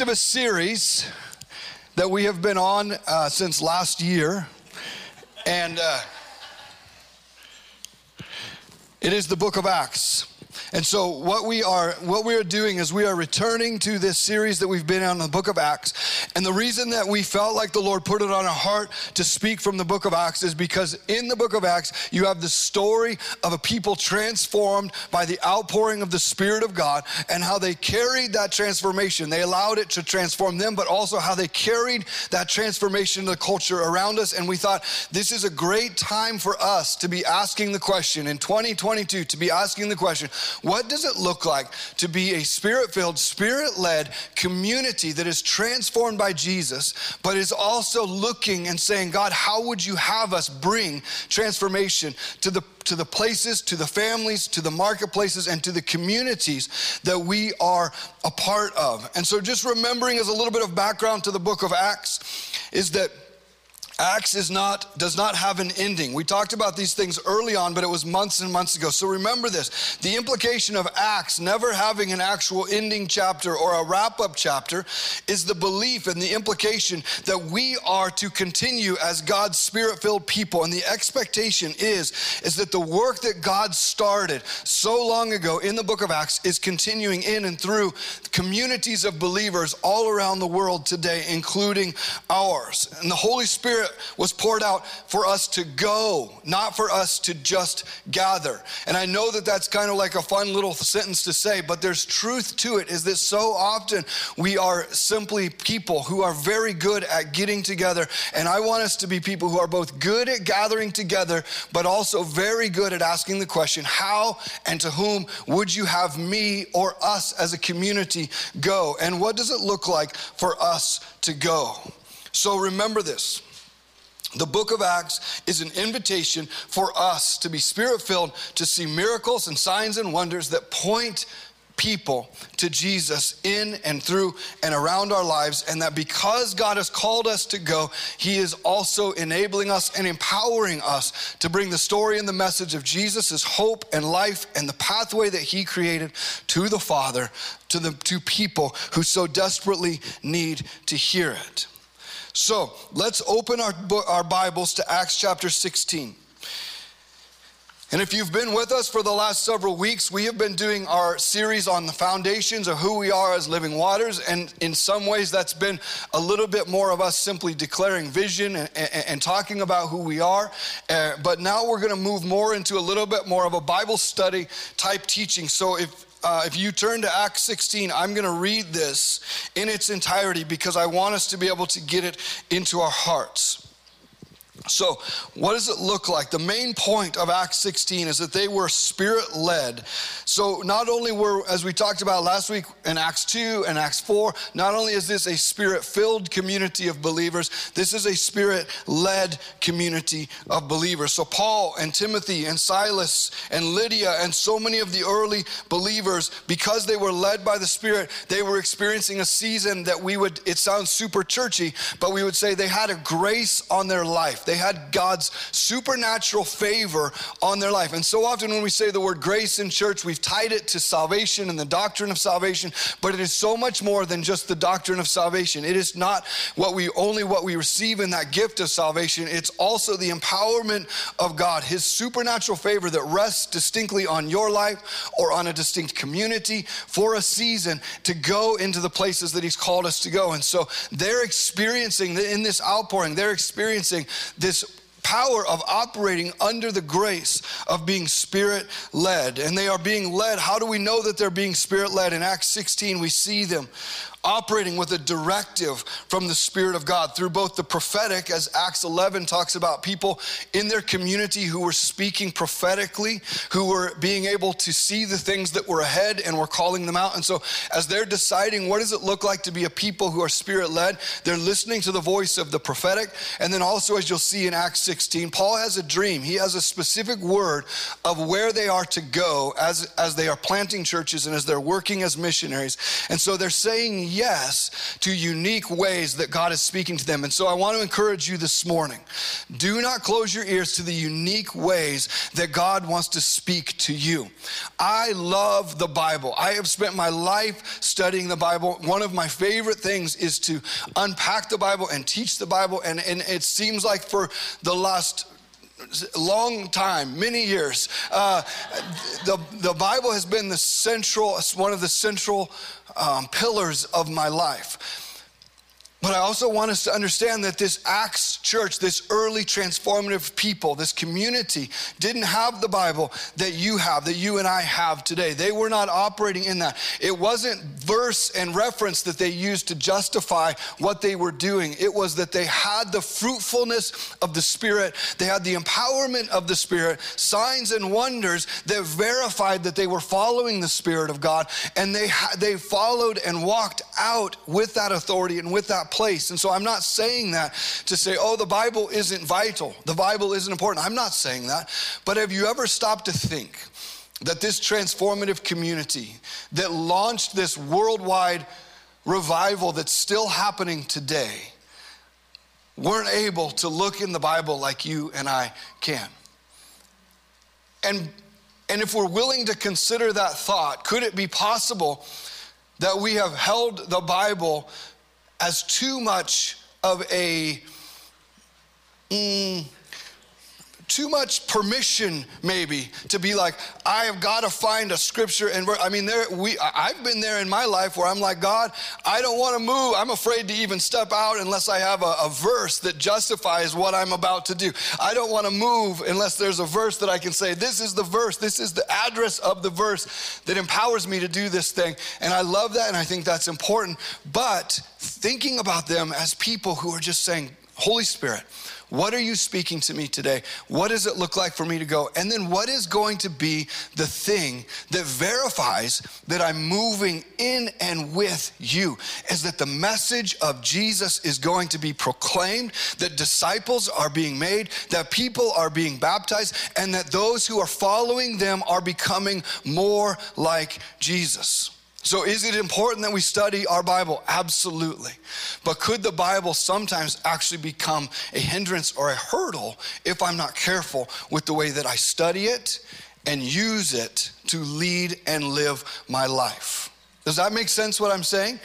of a series that we have been on uh, since last year, and uh, it is the book of Acts. And so what we are what we are doing is we are returning to this series that we've been on the book of Acts. And the reason that we felt like the Lord put it on our heart to speak from the book of Acts is because in the book of Acts you have the story of a people transformed by the outpouring of the spirit of God and how they carried that transformation. They allowed it to transform them, but also how they carried that transformation to the culture around us and we thought this is a great time for us to be asking the question in 2022 to be asking the question what does it look like to be a spirit filled, spirit led community that is transformed by Jesus, but is also looking and saying, God, how would you have us bring transformation to the to the places, to the families, to the marketplaces, and to the communities that we are a part of. And so, just remembering as a little bit of background to the book of Acts, is that Acts is not, does not have an ending. We talked about these things early on, but it was months and months ago. So remember this the implication of Acts never having an actual ending chapter or a wrap up chapter is the belief and the implication that we are to continue as God's spirit filled people. And the expectation is, is that the work that God started so long ago in the book of Acts is continuing in and through communities of believers all around the world today, including ours. And the Holy Spirit was poured out for us to go, not for us to just gather. And I know that that's kind of like a fun little sentence to say, but there's truth to it is that so often we are simply people who are very good at getting together. And I want us to be people who are both good at gathering together, but also very good at asking the question, how and to whom would you have me or us as a community go? And what does it look like for us to go? So remember this. The book of Acts is an invitation for us to be spirit filled, to see miracles and signs and wonders that point people to Jesus in and through and around our lives, and that because God has called us to go, He is also enabling us and empowering us to bring the story and the message of Jesus' hope and life and the pathway that He created to the Father, to the to people who so desperately need to hear it. So let's open our, our Bibles to Acts chapter 16. And if you've been with us for the last several weeks, we have been doing our series on the foundations of who we are as living waters. And in some ways, that's been a little bit more of us simply declaring vision and, and, and talking about who we are. Uh, but now we're going to move more into a little bit more of a Bible study type teaching. So if uh, if you turn to Acts 16, I'm going to read this in its entirety because I want us to be able to get it into our hearts. So, what does it look like? The main point of Acts 16 is that they were spirit led. So, not only were, as we talked about last week in Acts 2 and Acts 4, not only is this a spirit filled community of believers, this is a spirit led community of believers. So, Paul and Timothy and Silas and Lydia and so many of the early believers, because they were led by the Spirit, they were experiencing a season that we would, it sounds super churchy, but we would say they had a grace on their life. They had God's supernatural favor on their life. And so often when we say the word grace in church, we've tied it to salvation and the doctrine of salvation, but it is so much more than just the doctrine of salvation. It is not what we only what we receive in that gift of salvation, it's also the empowerment of God, his supernatural favor that rests distinctly on your life or on a distinct community for a season to go into the places that he's called us to go. And so they're experiencing in this outpouring, they're experiencing this power of operating under the grace of being spirit led. And they are being led. How do we know that they're being spirit led? In Acts 16, we see them operating with a directive from the Spirit of God through both the prophetic, as Acts 11 talks about people in their community who were speaking prophetically, who were being able to see the things that were ahead and were calling them out. And so, as they're deciding what does it look like to be a people who are Spirit led, they're listening to the voice of the prophetic. And then also, as you'll see in Acts 16, Paul has a dream. He has a specific word of where they are to go as, as they are planting churches and as they're working as missionaries. And so they're saying yes to unique ways that God is speaking to them. And so I want to encourage you this morning do not close your ears to the unique ways that God wants to speak to you. I love the Bible. I have spent my life studying the Bible. One of my favorite things is to unpack the Bible and teach the Bible. And, and it seems like for the last long time, many years. Uh, the, the Bible has been the central, one of the central um, pillars of my life. But I also want us to understand that this Acts church, this early transformative people, this community, didn't have the Bible that you have, that you and I have today. They were not operating in that. It wasn't verse and reference that they used to justify what they were doing. It was that they had the fruitfulness of the Spirit, they had the empowerment of the Spirit, signs and wonders that verified that they were following the Spirit of God, and they, they followed and walked out with that authority and with that place. And so I'm not saying that to say, oh, the Bible isn't vital, the Bible isn't important. I'm not saying that. But have you ever stopped to think that this transformative community that launched this worldwide revival that's still happening today weren't able to look in the Bible like you and I can? And and if we're willing to consider that thought, could it be possible that we have held the Bible as too much of a mm, too much permission maybe to be like i have got to find a scripture and i mean there we i've been there in my life where i'm like god i don't want to move. I'm afraid to even step out unless i have a, a verse that justifies what i'm about to do. I don't want to move unless there's a verse that i can say this is the verse this is the address of the verse that empowers me to do this thing. And i love that and i think that's important. But thinking about them as people who are just saying holy spirit what are you speaking to me today? What does it look like for me to go? And then what is going to be the thing that verifies that I'm moving in and with you? Is that the message of Jesus is going to be proclaimed, that disciples are being made, that people are being baptized, and that those who are following them are becoming more like Jesus. So, is it important that we study our Bible? Absolutely. But could the Bible sometimes actually become a hindrance or a hurdle if I'm not careful with the way that I study it and use it to lead and live my life? Does that make sense what I'm saying?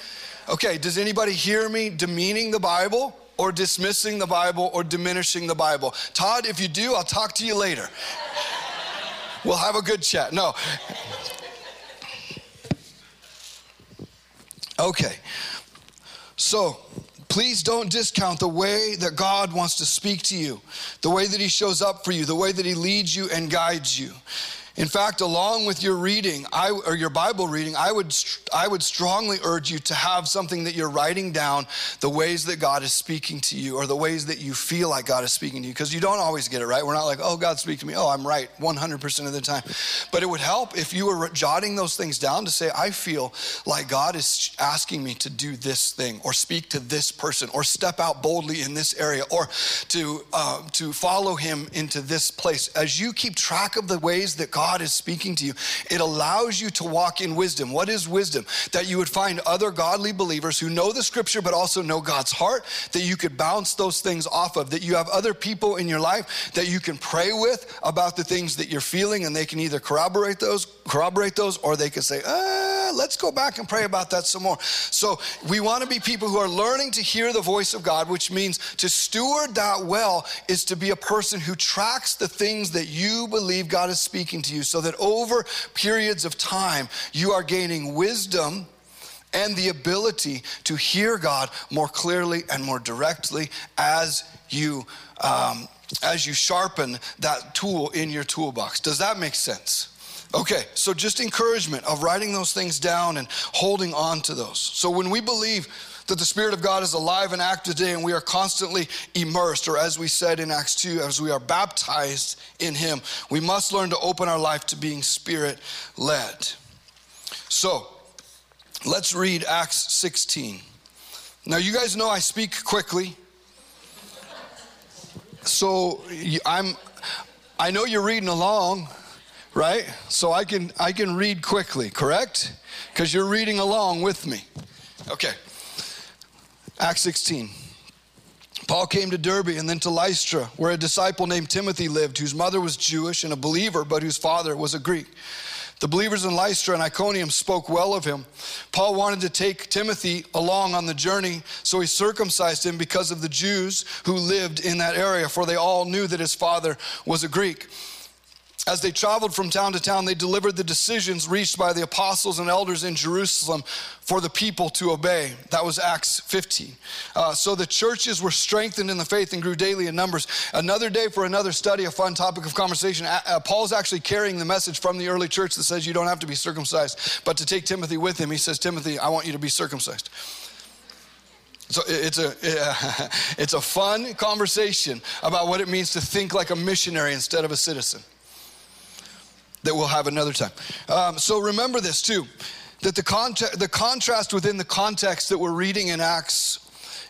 Okay, does anybody hear me demeaning the Bible or dismissing the Bible or diminishing the Bible? Todd, if you do, I'll talk to you later. we'll have a good chat. No. Okay. So, please don't discount the way that God wants to speak to you, the way that He shows up for you, the way that He leads you and guides you. In fact, along with your reading, I, or your Bible reading, I would, I would strongly urge you to have something that you're writing down the ways that God is speaking to you or the ways that you feel like God is speaking to you, because you don't always get it right. We're not like, oh, God speaking to me. Oh, I'm right 100% of the time. But it would help if you were jotting those things down to say, I feel like God is asking me to do this thing or speak to this person or step out boldly in this area or to, uh, to follow him into this place. As you keep track of the ways that God God is speaking to you. It allows you to walk in wisdom. What is wisdom? That you would find other godly believers who know the scripture but also know God's heart, that you could bounce those things off of, that you have other people in your life that you can pray with about the things that you're feeling and they can either corroborate those, corroborate those, or they can say, ah, let's go back and pray about that some more. So we want to be people who are learning to hear the voice of God, which means to steward that well is to be a person who tracks the things that you believe God is speaking to you so that over periods of time, you are gaining wisdom and the ability to hear God more clearly and more directly as you um, as you sharpen that tool in your toolbox. Does that make sense? Okay, so just encouragement of writing those things down and holding on to those. So when we believe that the Spirit of God is alive and active today, and we are constantly immersed, or as we said in Acts 2, as we are baptized in Him. We must learn to open our life to being Spirit led. So, let's read Acts 16. Now, you guys know I speak quickly. So, I'm, I know you're reading along, right? So I can, I can read quickly, correct? Because you're reading along with me. Okay. Acts 16. Paul came to Derbe and then to Lystra, where a disciple named Timothy lived, whose mother was Jewish and a believer, but whose father was a Greek. The believers in Lystra and Iconium spoke well of him. Paul wanted to take Timothy along on the journey, so he circumcised him because of the Jews who lived in that area, for they all knew that his father was a Greek. As they traveled from town to town, they delivered the decisions reached by the apostles and elders in Jerusalem for the people to obey. That was Acts 15. Uh, so the churches were strengthened in the faith and grew daily in numbers. Another day for another study, a fun topic of conversation. Uh, Paul's actually carrying the message from the early church that says you don't have to be circumcised, but to take Timothy with him, he says, Timothy, I want you to be circumcised. So it's a it's a fun conversation about what it means to think like a missionary instead of a citizen that we'll have another time. Um, so remember this too that the, context, the contrast within the context that we're reading in Acts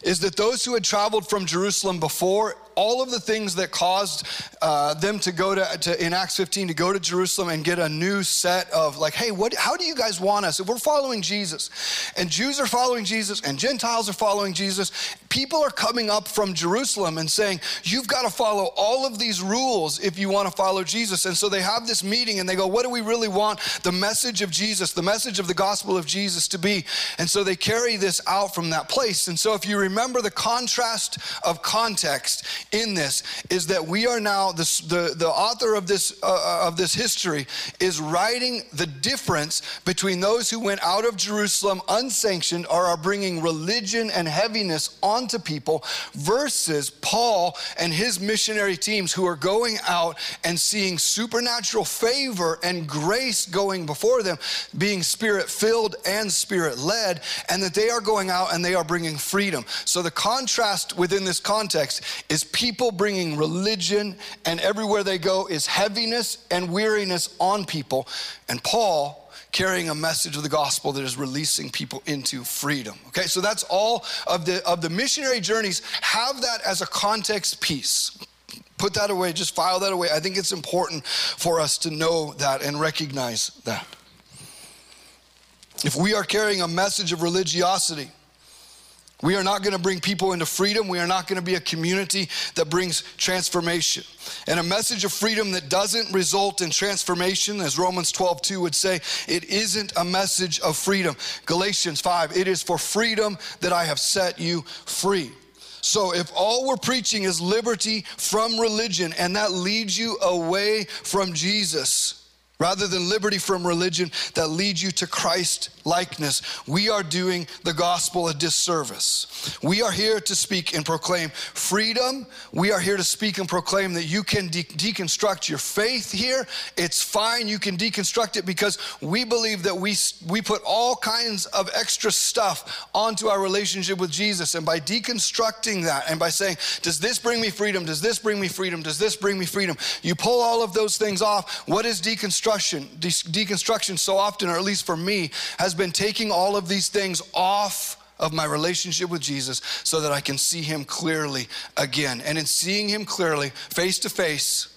is that those who had traveled from Jerusalem before all of the things that caused uh, them to go to, to, in Acts 15 to go to Jerusalem and get a new set of like, hey, what? How do you guys want us? If we're following Jesus, and Jews are following Jesus, and Gentiles are following Jesus, people are coming up from Jerusalem and saying, you've got to follow all of these rules if you want to follow Jesus. And so they have this meeting and they go, what do we really want the message of Jesus, the message of the gospel of Jesus to be? And so they carry this out from that place. And so if you remember the contrast of context in this is that we are now the, the, the author of this uh, uh, of this history is writing the difference between those who went out of Jerusalem unsanctioned or are bringing religion and heaviness onto people versus Paul and his missionary teams who are going out and seeing supernatural favor and grace going before them being spirit filled and spirit led and that they are going out and they are bringing freedom. So the contrast within this context is people bringing religion, and everywhere they go is heaviness and weariness on people. And Paul carrying a message of the gospel that is releasing people into freedom. Okay, so that's all of the of the missionary journeys. Have that as a context piece. Put that away, just file that away. I think it's important for us to know that and recognize that. If we are carrying a message of religiosity, we are not going to bring people into freedom. We are not going to be a community that brings transformation. And a message of freedom that doesn't result in transformation, as Romans 12, 2 would say, it isn't a message of freedom. Galatians 5, it is for freedom that I have set you free. So if all we're preaching is liberty from religion and that leads you away from Jesus, rather than liberty from religion that leads you to Christ likeness, we are doing the gospel a disservice. We are here to speak and proclaim freedom. We are here to speak and proclaim that you can de- deconstruct your faith here. It's fine. You can deconstruct it because we believe that we, we put all kinds of extra stuff onto our relationship with Jesus. And by deconstructing that and by saying, does this bring me freedom? Does this bring me freedom? Does this bring me freedom? You pull all of those things off. What is deconstruction? Deconstruction, de- deconstruction so often, or at least for me, has been taking all of these things off of my relationship with Jesus so that I can see him clearly again. And in seeing him clearly, face to face,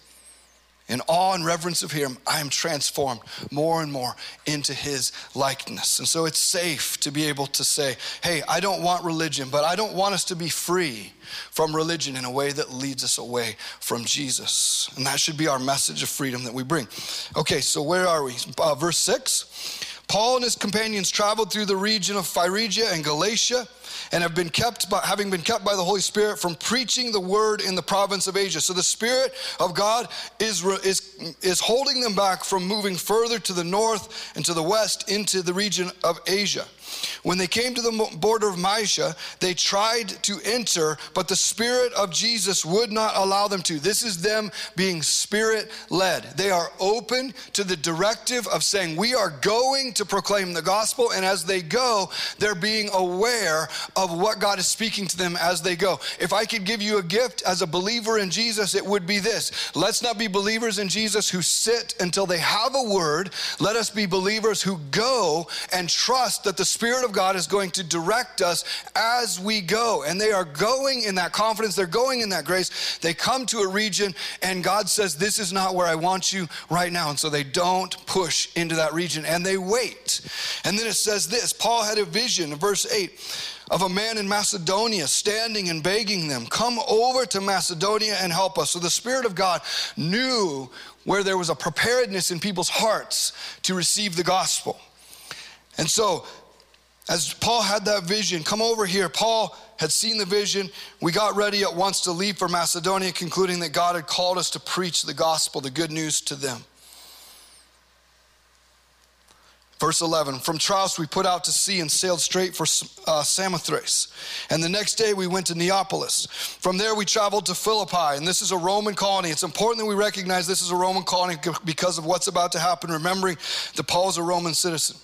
in awe and reverence of him, I am transformed more and more into his likeness. And so it's safe to be able to say, hey, I don't want religion, but I don't want us to be free from religion in a way that leads us away from Jesus. And that should be our message of freedom that we bring. Okay, so where are we? Uh, verse 6. Paul and his companions traveled through the region of Phrygia and Galatia and have been kept by, having been kept by the Holy Spirit from preaching the word in the province of Asia. So the Spirit of God is, is, is holding them back from moving further to the north and to the west into the region of Asia. When they came to the border of Mysia, they tried to enter, but the Spirit of Jesus would not allow them to. This is them being Spirit led. They are open to the directive of saying, We are going to proclaim the gospel. And as they go, they're being aware of what God is speaking to them as they go. If I could give you a gift as a believer in Jesus, it would be this let's not be believers in Jesus who sit until they have a word. Let us be believers who go and trust that the Spirit of God is going to direct us as we go. And they are going in that confidence, they're going in that grace. They come to a region, and God says, This is not where I want you right now. And so they don't push into that region and they wait. And then it says this Paul had a vision, verse 8 of a man in Macedonia standing and begging them, Come over to Macedonia and help us. So the Spirit of God knew where there was a preparedness in people's hearts to receive the gospel. And so, as Paul had that vision, come over here. Paul had seen the vision. We got ready at once to leave for Macedonia, concluding that God had called us to preach the gospel, the good news to them. Verse 11 From Troas we put out to sea and sailed straight for uh, Samothrace. And the next day we went to Neapolis. From there we traveled to Philippi, and this is a Roman colony. It's important that we recognize this is a Roman colony because of what's about to happen, remembering that Paul is a Roman citizen.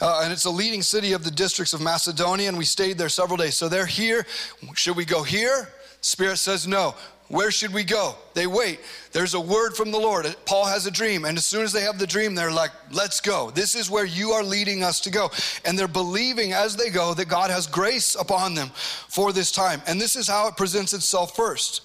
Uh, and it's a leading city of the districts of Macedonia, and we stayed there several days. So they're here. Should we go here? Spirit says no. Where should we go? They wait. There's a word from the Lord. Paul has a dream, and as soon as they have the dream, they're like, let's go. This is where you are leading us to go. And they're believing as they go that God has grace upon them for this time. And this is how it presents itself first.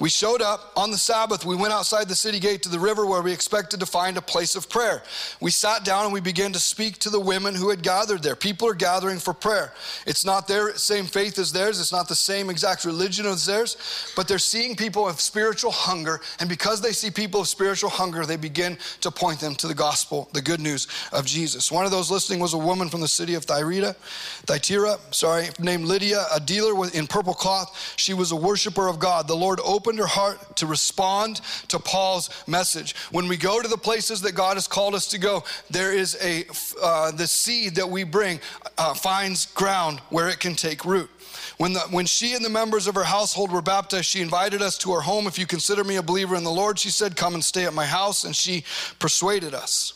We showed up on the Sabbath. We went outside the city gate to the river where we expected to find a place of prayer. We sat down and we began to speak to the women who had gathered there. People are gathering for prayer. It's not their same faith as theirs, it's not the same exact religion as theirs, but they're seeing people of spiritual hunger. And because they see people of spiritual hunger, they begin to point them to the gospel, the good news of Jesus. One of those listening was a woman from the city of Thyatira, Thyatira, sorry, named Lydia, a dealer in purple cloth. She was a worshiper of God. The Lord opened opened her heart to respond to Paul's message. When we go to the places that God has called us to go, there is a uh, the seed that we bring uh, finds ground where it can take root. When, the, when she and the members of her household were baptized, she invited us to her home. If you consider me a believer in the Lord, she said, Come and stay at my house. And she persuaded us.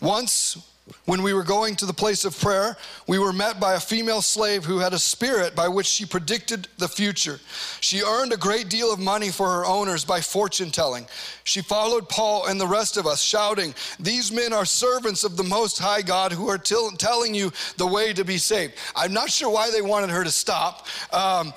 Once when we were going to the place of prayer, we were met by a female slave who had a spirit by which she predicted the future. She earned a great deal of money for her owners by fortune telling. She followed Paul and the rest of us, shouting, These men are servants of the Most High God who are telling you the way to be saved. I'm not sure why they wanted her to stop, um,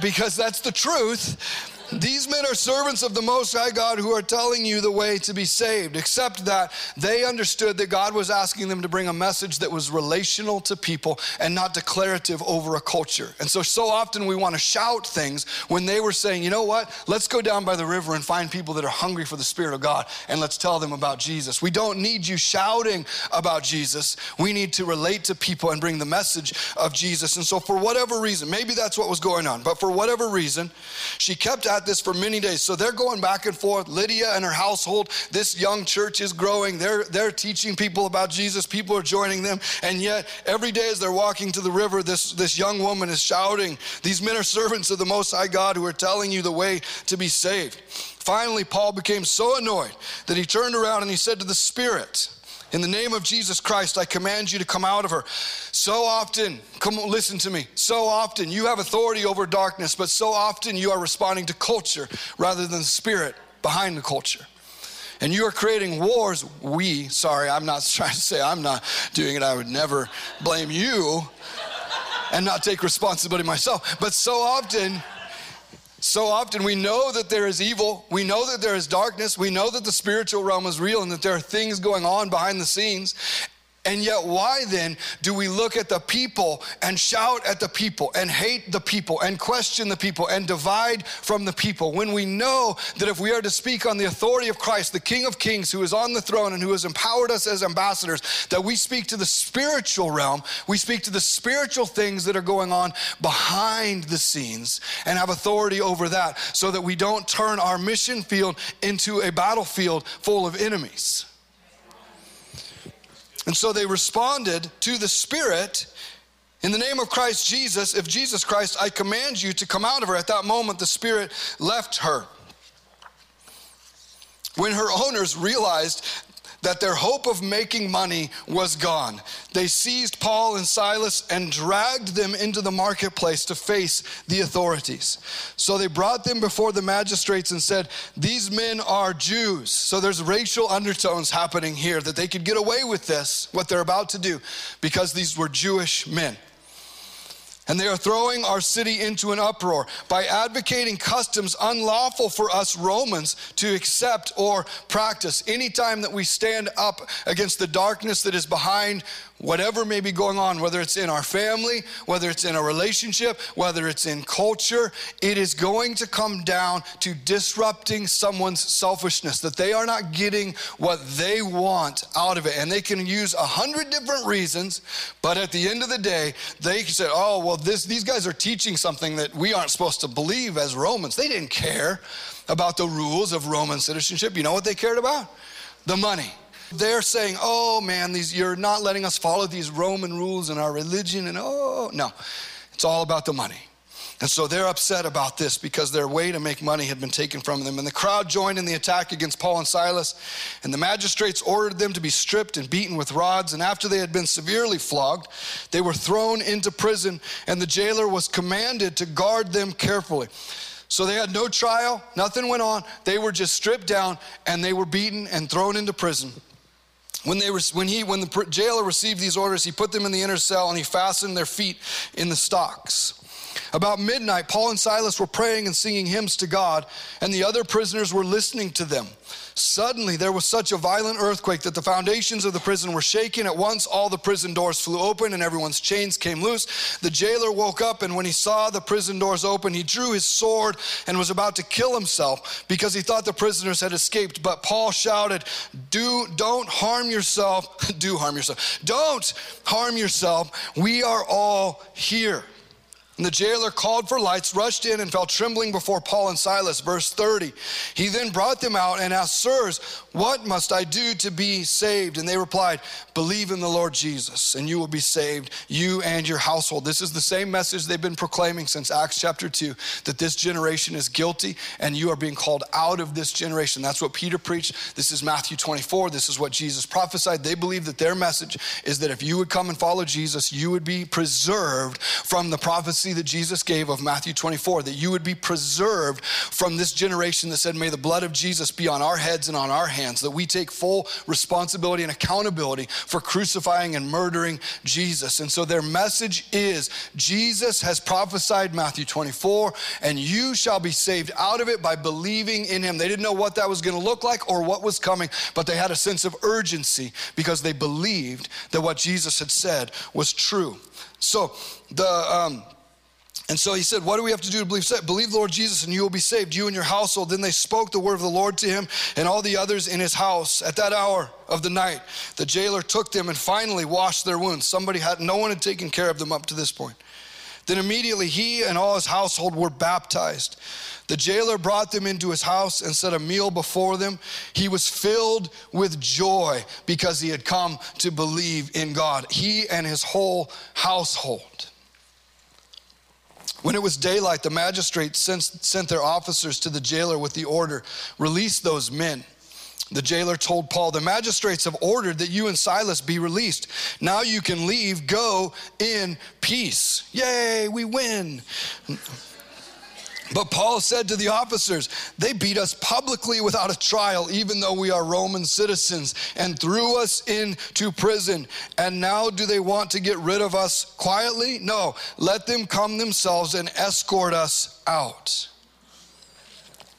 because that's the truth. These men are servants of the Most High God who are telling you the way to be saved, except that they understood that God was asking them to bring a message that was relational to people and not declarative over a culture. And so, so often we want to shout things when they were saying, you know what, let's go down by the river and find people that are hungry for the Spirit of God and let's tell them about Jesus. We don't need you shouting about Jesus. We need to relate to people and bring the message of Jesus. And so, for whatever reason, maybe that's what was going on, but for whatever reason, she kept at this for many days. So they're going back and forth. Lydia and her household, this young church is growing. They're, they're teaching people about Jesus. People are joining them. And yet, every day as they're walking to the river, this, this young woman is shouting, These men are servants of the Most High God who are telling you the way to be saved. Finally, Paul became so annoyed that he turned around and he said to the Spirit, in the name of Jesus Christ, I command you to come out of her. So often, come listen to me. So often you have authority over darkness, but so often you are responding to culture rather than the spirit behind the culture. And you are creating wars. We, sorry, I'm not trying to say I'm not doing it. I would never blame you and not take responsibility myself. But so often, so often we know that there is evil, we know that there is darkness, we know that the spiritual realm is real and that there are things going on behind the scenes. And yet, why then do we look at the people and shout at the people and hate the people and question the people and divide from the people when we know that if we are to speak on the authority of Christ, the King of Kings, who is on the throne and who has empowered us as ambassadors, that we speak to the spiritual realm, we speak to the spiritual things that are going on behind the scenes and have authority over that so that we don't turn our mission field into a battlefield full of enemies. And so they responded to the Spirit in the name of Christ Jesus, if Jesus Christ, I command you to come out of her. At that moment, the Spirit left her. When her owners realized that their hope of making money was gone. They seized Paul and Silas and dragged them into the marketplace to face the authorities. So they brought them before the magistrates and said, These men are Jews. So there's racial undertones happening here that they could get away with this, what they're about to do, because these were Jewish men. And they are throwing our city into an uproar by advocating customs unlawful for us Romans to accept or practice. Anytime that we stand up against the darkness that is behind whatever may be going on, whether it's in our family, whether it's in a relationship, whether it's in culture, it is going to come down to disrupting someone's selfishness, that they are not getting what they want out of it. And they can use a hundred different reasons, but at the end of the day, they say, oh, well, this, these guys are teaching something that we aren't supposed to believe as Romans. They didn't care about the rules of Roman citizenship. You know what they cared about? The money. They're saying, oh man, these, you're not letting us follow these Roman rules in our religion. And oh, no, it's all about the money. And so they're upset about this because their way to make money had been taken from them. And the crowd joined in the attack against Paul and Silas. And the magistrates ordered them to be stripped and beaten with rods. And after they had been severely flogged, they were thrown into prison. And the jailer was commanded to guard them carefully. So they had no trial, nothing went on. They were just stripped down and they were beaten and thrown into prison. When, they when, he, when the jailer received these orders, he put them in the inner cell and he fastened their feet in the stocks. About midnight, Paul and Silas were praying and singing hymns to God, and the other prisoners were listening to them. Suddenly, there was such a violent earthquake that the foundations of the prison were shaken. At once, all the prison doors flew open and everyone's chains came loose. The jailer woke up, and when he saw the prison doors open, he drew his sword and was about to kill himself because he thought the prisoners had escaped. But Paul shouted, Do, Don't harm yourself. Do harm yourself. Don't harm yourself. We are all here. And the jailer called for lights, rushed in, and fell trembling before Paul and Silas. Verse 30. He then brought them out and asked, Sirs, what must I do to be saved? And they replied, Believe in the Lord Jesus, and you will be saved, you and your household. This is the same message they've been proclaiming since Acts chapter 2 that this generation is guilty and you are being called out of this generation. That's what Peter preached. This is Matthew 24. This is what Jesus prophesied. They believe that their message is that if you would come and follow Jesus, you would be preserved from the prophecy that Jesus gave of Matthew 24 that you would be preserved from this generation that said, May the blood of Jesus be on our heads and on our hands, that we take full responsibility and accountability for crucifying and murdering Jesus. And so their message is Jesus has prophesied Matthew 24, and you shall be saved out of it by believing in him. They didn't know what that was going to look like or what was coming, but they had a sense of urgency because they believed that what Jesus had said was true. So the um, and so he said, What do we have to do to believe? Believe the Lord Jesus and you will be saved, you and your household. Then they spoke the word of the Lord to him and all the others in his house. At that hour of the night, the jailer took them and finally washed their wounds. Somebody had, no one had taken care of them up to this point. Then immediately he and all his household were baptized. The jailer brought them into his house and set a meal before them. He was filled with joy because he had come to believe in God, he and his whole household. When it was daylight, the magistrates sent, their officers to the jailer with the order release those men. The jailer told Paul, The magistrates have ordered that you and Silas be released. Now you can leave. Go in peace. Yay, we win. But Paul said to the officers, They beat us publicly without a trial, even though we are Roman citizens, and threw us into prison. And now do they want to get rid of us quietly? No, let them come themselves and escort us out.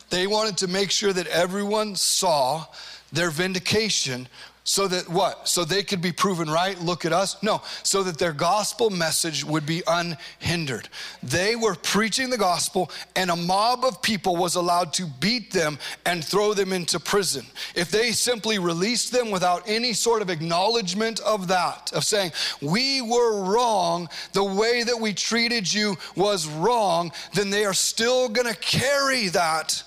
They wanted to make sure that everyone saw their vindication so that what? So they could be proven right, look at us? No, so that their gospel message would be unhindered. They were preaching the gospel, and a mob of people was allowed to beat them and throw them into prison. If they simply released them without any sort of acknowledgement of that, of saying, we were wrong, the way that we treated you was wrong, then they are still gonna carry that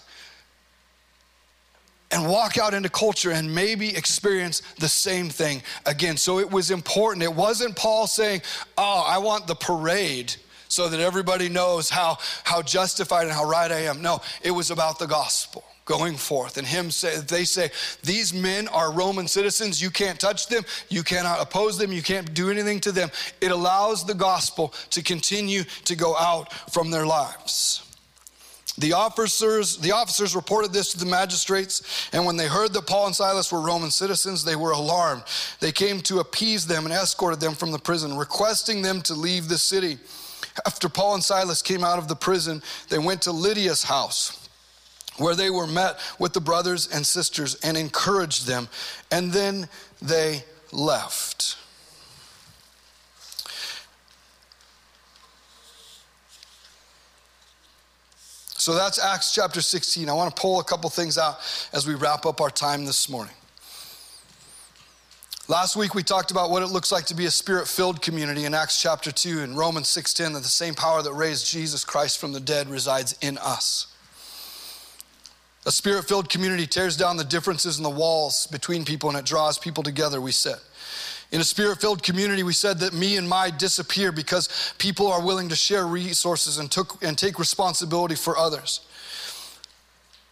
and walk out into culture and maybe experience the same thing again. So it was important. It wasn't Paul saying, Oh, I want the parade so that everybody knows how, how justified and how right I am. No, it was about the gospel. going forth. And him say, they say, these men are Roman citizens. You can't touch them. You cannot oppose them. You can't do anything to them. It allows the gospel to continue to go out from their lives. The officers, the officers reported this to the magistrates, and when they heard that Paul and Silas were Roman citizens, they were alarmed. They came to appease them and escorted them from the prison, requesting them to leave the city. After Paul and Silas came out of the prison, they went to Lydia's house where they were met with the brothers and sisters and encouraged them, and then they left. So that's Acts chapter 16. I want to pull a couple things out as we wrap up our time this morning. Last week we talked about what it looks like to be a spirit-filled community in Acts chapter 2 and Romans 6:10 that the same power that raised Jesus Christ from the dead resides in us. A spirit filled community tears down the differences in the walls between people and it draws people together, we said. In a spirit filled community, we said that me and my disappear because people are willing to share resources and, took, and take responsibility for others.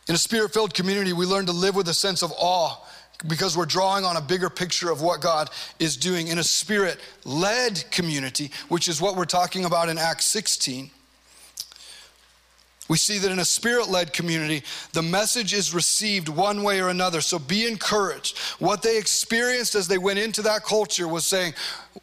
In a spirit filled community, we learn to live with a sense of awe because we're drawing on a bigger picture of what God is doing. In a spirit led community, which is what we're talking about in Acts 16, we see that in a spirit led community, the message is received one way or another. So be encouraged. What they experienced as they went into that culture was saying,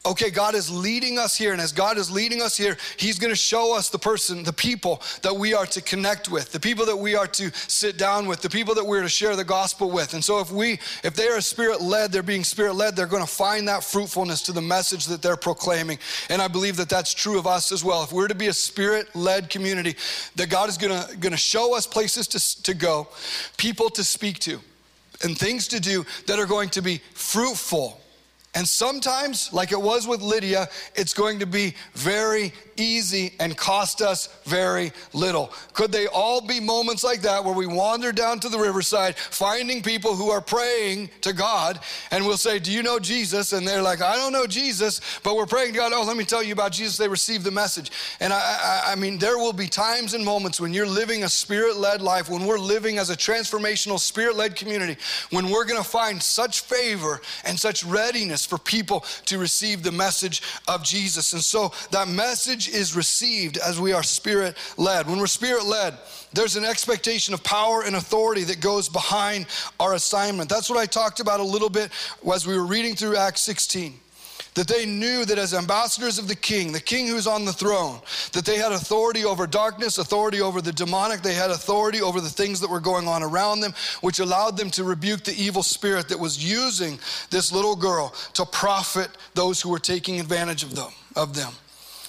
okay, God is leading us here. And as God is leading us here, He's going to show us the person, the people that we are to connect with, the people that we are to sit down with, the people that we're to share the gospel with. And so if we, if they are spirit led, they're being spirit led, they're going to find that fruitfulness to the message that they're proclaiming. And I believe that that's true of us as well. If we're to be a spirit led community, that God is going to, show us places to, to go, people to speak to, and things to do that are going to be fruitful and sometimes, like it was with Lydia, it's going to be very easy and cost us very little. Could they all be moments like that where we wander down to the riverside finding people who are praying to God and we'll say, Do you know Jesus? And they're like, I don't know Jesus, but we're praying to God. Oh, let me tell you about Jesus. They received the message. And I, I, I mean, there will be times and moments when you're living a spirit led life, when we're living as a transformational spirit led community, when we're going to find such favor and such readiness for people to receive the message of Jesus. And so that message is received as we are spirit led. When we're spirit led, there's an expectation of power and authority that goes behind our assignment. That's what I talked about a little bit as we were reading through Acts 16 that they knew that as ambassadors of the king, the king who's on the throne, that they had authority over darkness, authority over the demonic, they had authority over the things that were going on around them, which allowed them to rebuke the evil spirit that was using this little girl to profit those who were taking advantage of them, of them.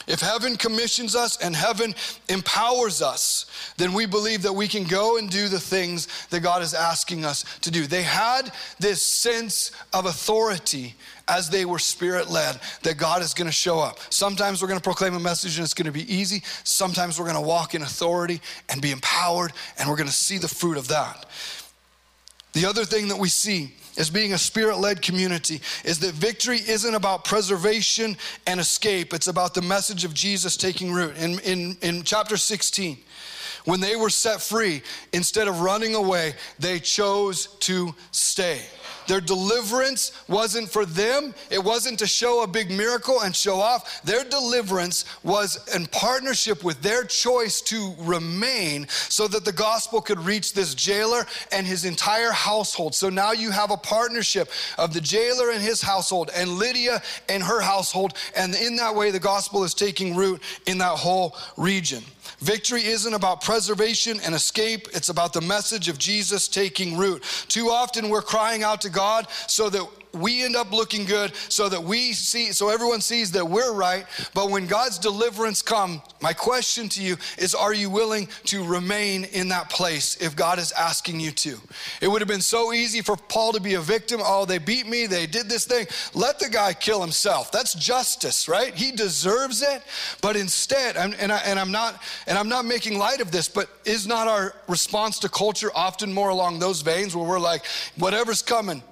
If heaven commissions us and heaven empowers us, then we believe that we can go and do the things that God is asking us to do. They had this sense of authority as they were spirit led that God is going to show up. Sometimes we're going to proclaim a message and it's going to be easy. Sometimes we're going to walk in authority and be empowered and we're going to see the fruit of that. The other thing that we see as being a spirit led community is that victory isn't about preservation and escape, it's about the message of Jesus taking root. In, in, in chapter 16, when they were set free, instead of running away, they chose to stay. Their deliverance wasn't for them, it wasn't to show a big miracle and show off. Their deliverance was in partnership with their choice to remain so that the gospel could reach this jailer and his entire household. So now you have a partnership of the jailer and his household and Lydia and her household. And in that way, the gospel is taking root in that whole region. Victory isn't about preservation and escape, it's about the message of Jesus taking root. Too often we're crying out to God so that we end up looking good so that we see so everyone sees that we're right. But when god's deliverance come my question to you is are you willing to remain in that place if god is asking you to? It would have been so easy for paul to be a victim. Oh they beat me. They did this thing. Let the guy kill himself. That's justice right? He deserves it. But instead and, I, and i'm not and i'm not making light of this but is not our response to culture often more along those veins where we're like whatever's coming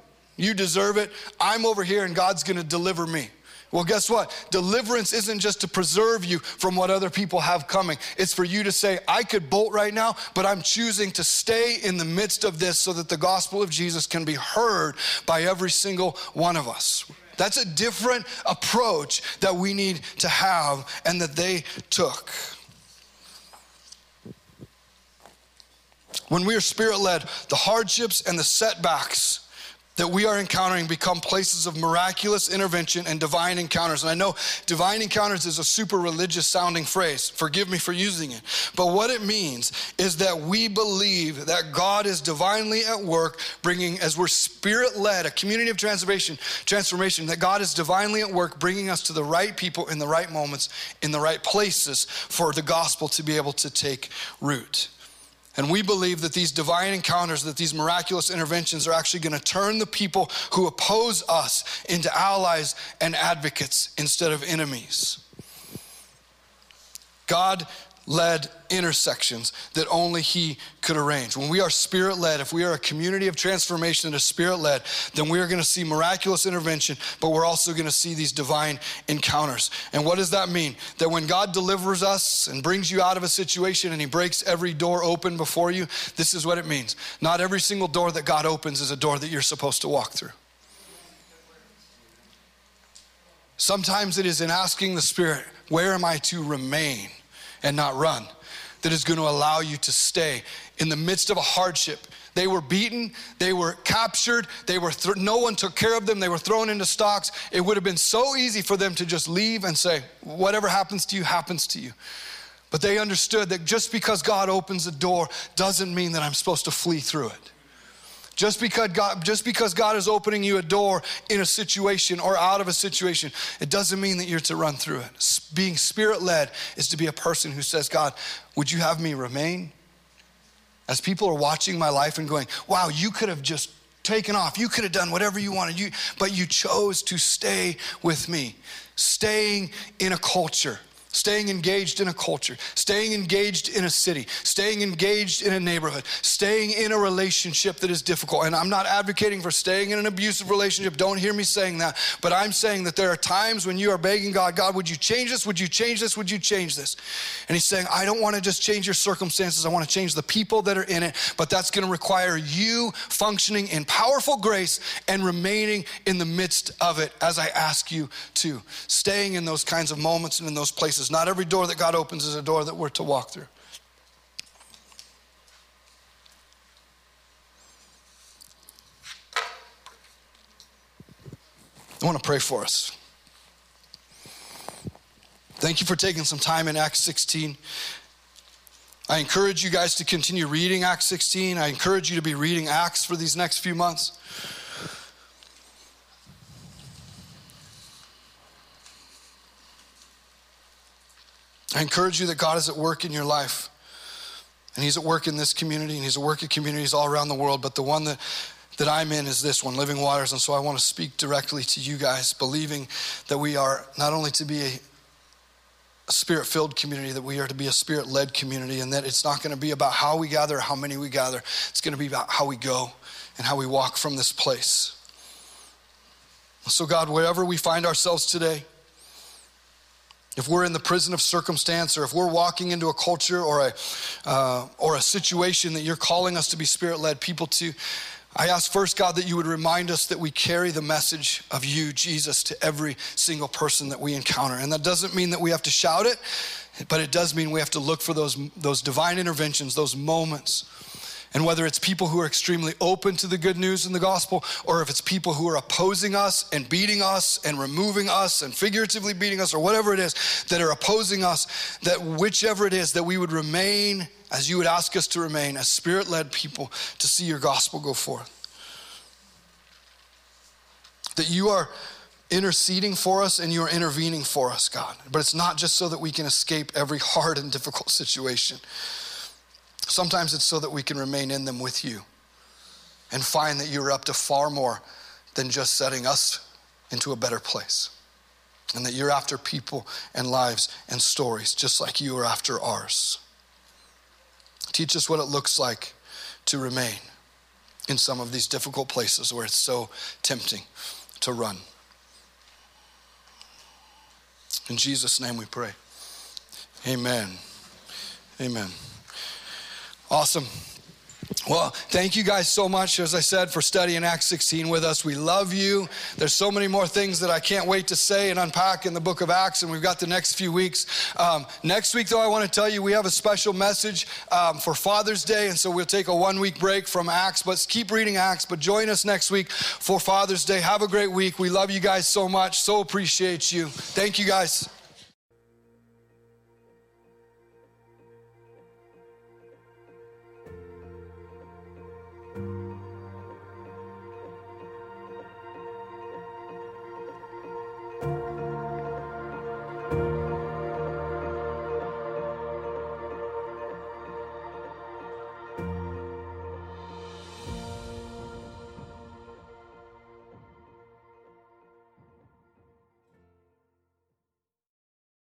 you deserve it. I'm over here and God's going to deliver me. Well, guess what? Deliverance isn't just to preserve you from what other people have coming. It's for you to say, I could bolt right now, but I'm choosing to stay in the midst of this so that the gospel of Jesus can be heard by every single one of us. That's a different approach that we need to have and that they took. When we are spirit led, the hardships and the setbacks that we are encountering become places of miraculous intervention and divine encounters. And I know divine encounters is a super religious sounding phrase. Forgive me for using it. But what it means is that we believe that God is divinely at work, bringing, as we're spirit led, a community of transformation, transformation, that God is divinely at work, bringing us to the right people in the right moments, in the right places for the gospel to be able to take root. And we believe that these divine encounters, that these miraculous interventions are actually going to turn the people who oppose us into allies and advocates instead of enemies. God led intersections that only He could arrange. When we are spirit led, if we are a community of transformation that is spirit led, then we are going to see miraculous intervention, but we're also going to see these divine encounters. And what does that mean? That when God delivers us and brings you out of a situation and He breaks every door open before you, this is what it means. Not every single door that God opens is a door that you're supposed to walk through. Sometimes it is in asking the Spirit, where am I to remain? And not run that is going to allow you to stay in the midst of a hardship. They were beaten, they were captured, they were th- no one took care of them, they were thrown into stocks. It would have been so easy for them to just leave and say, whatever happens to you happens to you. But they understood that just because God opens a door doesn't mean that I'm supposed to flee through it. Just because God, just because God is opening you a door in a situation or out of a situation, it doesn't mean that you're to run through it. Being spirit led is to be a person who says, God, would you have me remain? As people are watching my life and going, wow, you could have just taken off. You could have done whatever you wanted, you, but you chose to stay with me. Staying in a culture Staying engaged in a culture, staying engaged in a city, staying engaged in a neighborhood, staying in a relationship that is difficult. And I'm not advocating for staying in an abusive relationship. Don't hear me saying that. But I'm saying that there are times when you are begging God, God, would you change this? Would you change this? Would you change this? And He's saying, I don't want to just change your circumstances. I want to change the people that are in it. But that's going to require you functioning in powerful grace and remaining in the midst of it as I ask you to. Staying in those kinds of moments and in those places Not every door that God opens is a door that we're to walk through. I want to pray for us. Thank you for taking some time in Acts 16. I encourage you guys to continue reading Acts 16. I encourage you to be reading Acts for these next few months. I encourage you that God is at work in your life. And He's at work in this community, and He's at work in communities all around the world. But the one that, that I'm in is this one, Living Waters. And so I want to speak directly to you guys, believing that we are not only to be a, a spirit filled community, that we are to be a spirit led community, and that it's not going to be about how we gather, how many we gather. It's going to be about how we go and how we walk from this place. So, God, wherever we find ourselves today, if we're in the prison of circumstance or if we're walking into a culture or a, uh, or a situation that you're calling us to be spirit led people to, I ask first, God, that you would remind us that we carry the message of you, Jesus, to every single person that we encounter. And that doesn't mean that we have to shout it, but it does mean we have to look for those, those divine interventions, those moments and whether it's people who are extremely open to the good news and the gospel, or if it's people who are opposing us and beating us and removing us and figuratively beating us, or whatever it is that are opposing us, that whichever it is, that we would remain as you would ask us to remain as spirit led people to see your gospel go forth. That you are interceding for us and you are intervening for us, God. But it's not just so that we can escape every hard and difficult situation Sometimes it's so that we can remain in them with you and find that you're up to far more than just setting us into a better place. And that you're after people and lives and stories just like you are after ours. Teach us what it looks like to remain in some of these difficult places where it's so tempting to run. In Jesus' name we pray. Amen. Amen. Awesome. Well, thank you guys so much, as I said, for studying Acts 16 with us. We love you. There's so many more things that I can't wait to say and unpack in the book of Acts, and we've got the next few weeks. Um, next week, though, I want to tell you we have a special message um, for Father's Day, and so we'll take a one week break from Acts, but keep reading Acts. But join us next week for Father's Day. Have a great week. We love you guys so much. So appreciate you. Thank you, guys.